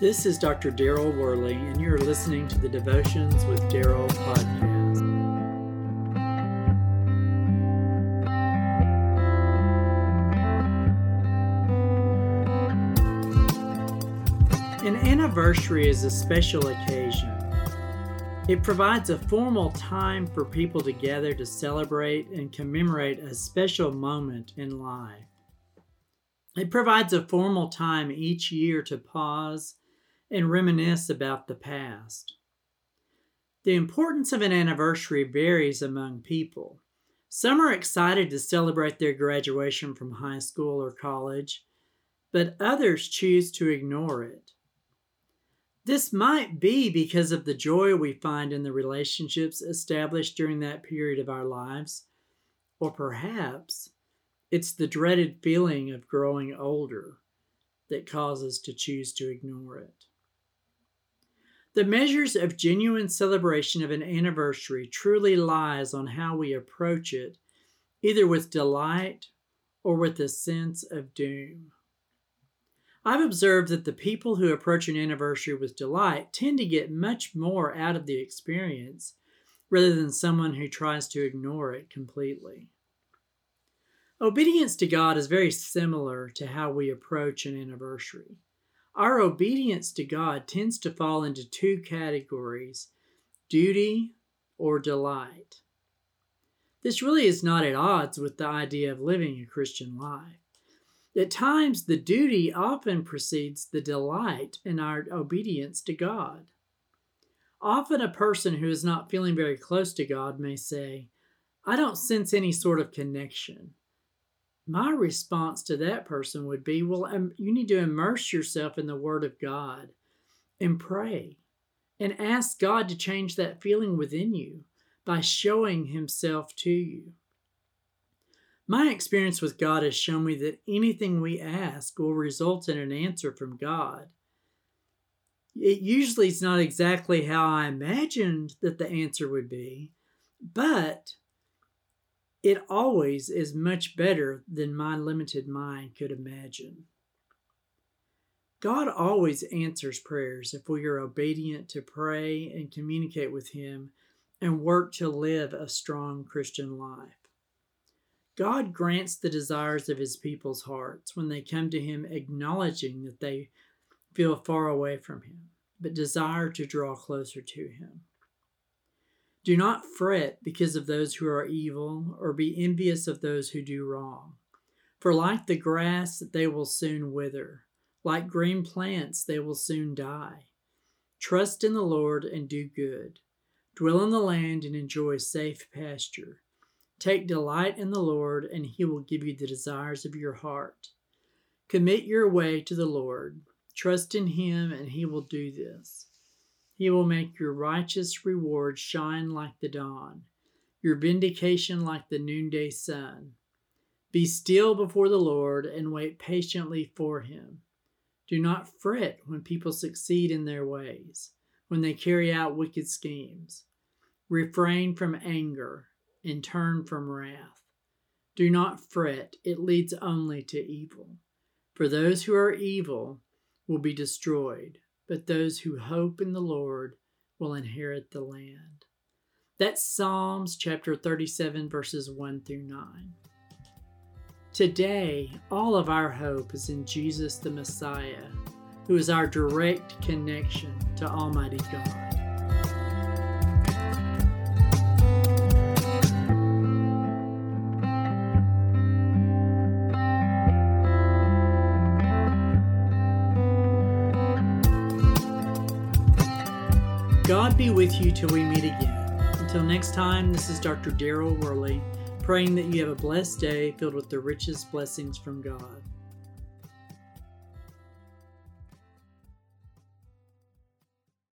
This is Dr. Daryl Worley, and you're listening to the Devotions with Daryl podcast. An anniversary is a special occasion. It provides a formal time for people to gather to celebrate and commemorate a special moment in life. It provides a formal time each year to pause and reminisce about the past. The importance of an anniversary varies among people. Some are excited to celebrate their graduation from high school or college, but others choose to ignore it. This might be because of the joy we find in the relationships established during that period of our lives, or perhaps it's the dreaded feeling of growing older that causes us to choose to ignore it. The measures of genuine celebration of an anniversary truly lies on how we approach it, either with delight or with a sense of doom. I've observed that the people who approach an anniversary with delight tend to get much more out of the experience rather than someone who tries to ignore it completely. Obedience to God is very similar to how we approach an anniversary. Our obedience to God tends to fall into two categories duty or delight. This really is not at odds with the idea of living a Christian life. At times, the duty often precedes the delight in our obedience to God. Often, a person who is not feeling very close to God may say, I don't sense any sort of connection my response to that person would be well um, you need to immerse yourself in the word of god and pray and ask god to change that feeling within you by showing himself to you. My experience with god has shown me that anything we ask will result in an answer from god. It usually is not exactly how i imagined that the answer would be but it always is much better than my limited mind could imagine. God always answers prayers if we are obedient to pray and communicate with Him and work to live a strong Christian life. God grants the desires of His people's hearts when they come to Him acknowledging that they feel far away from Him, but desire to draw closer to Him. Do not fret because of those who are evil, or be envious of those who do wrong. For like the grass, they will soon wither. Like green plants, they will soon die. Trust in the Lord and do good. Dwell in the land and enjoy safe pasture. Take delight in the Lord, and he will give you the desires of your heart. Commit your way to the Lord. Trust in him, and he will do this. He will make your righteous reward shine like the dawn, your vindication like the noonday sun. Be still before the Lord and wait patiently for him. Do not fret when people succeed in their ways, when they carry out wicked schemes. Refrain from anger and turn from wrath. Do not fret, it leads only to evil. For those who are evil will be destroyed but those who hope in the Lord will inherit the land. That's Psalms chapter 37, verses 1 through 9. Today, all of our hope is in Jesus the Messiah, who is our direct connection to Almighty God. God be with you till we meet again. Until next time, this is Dr. Daryl Worley, praying that you have a blessed day filled with the richest blessings from God.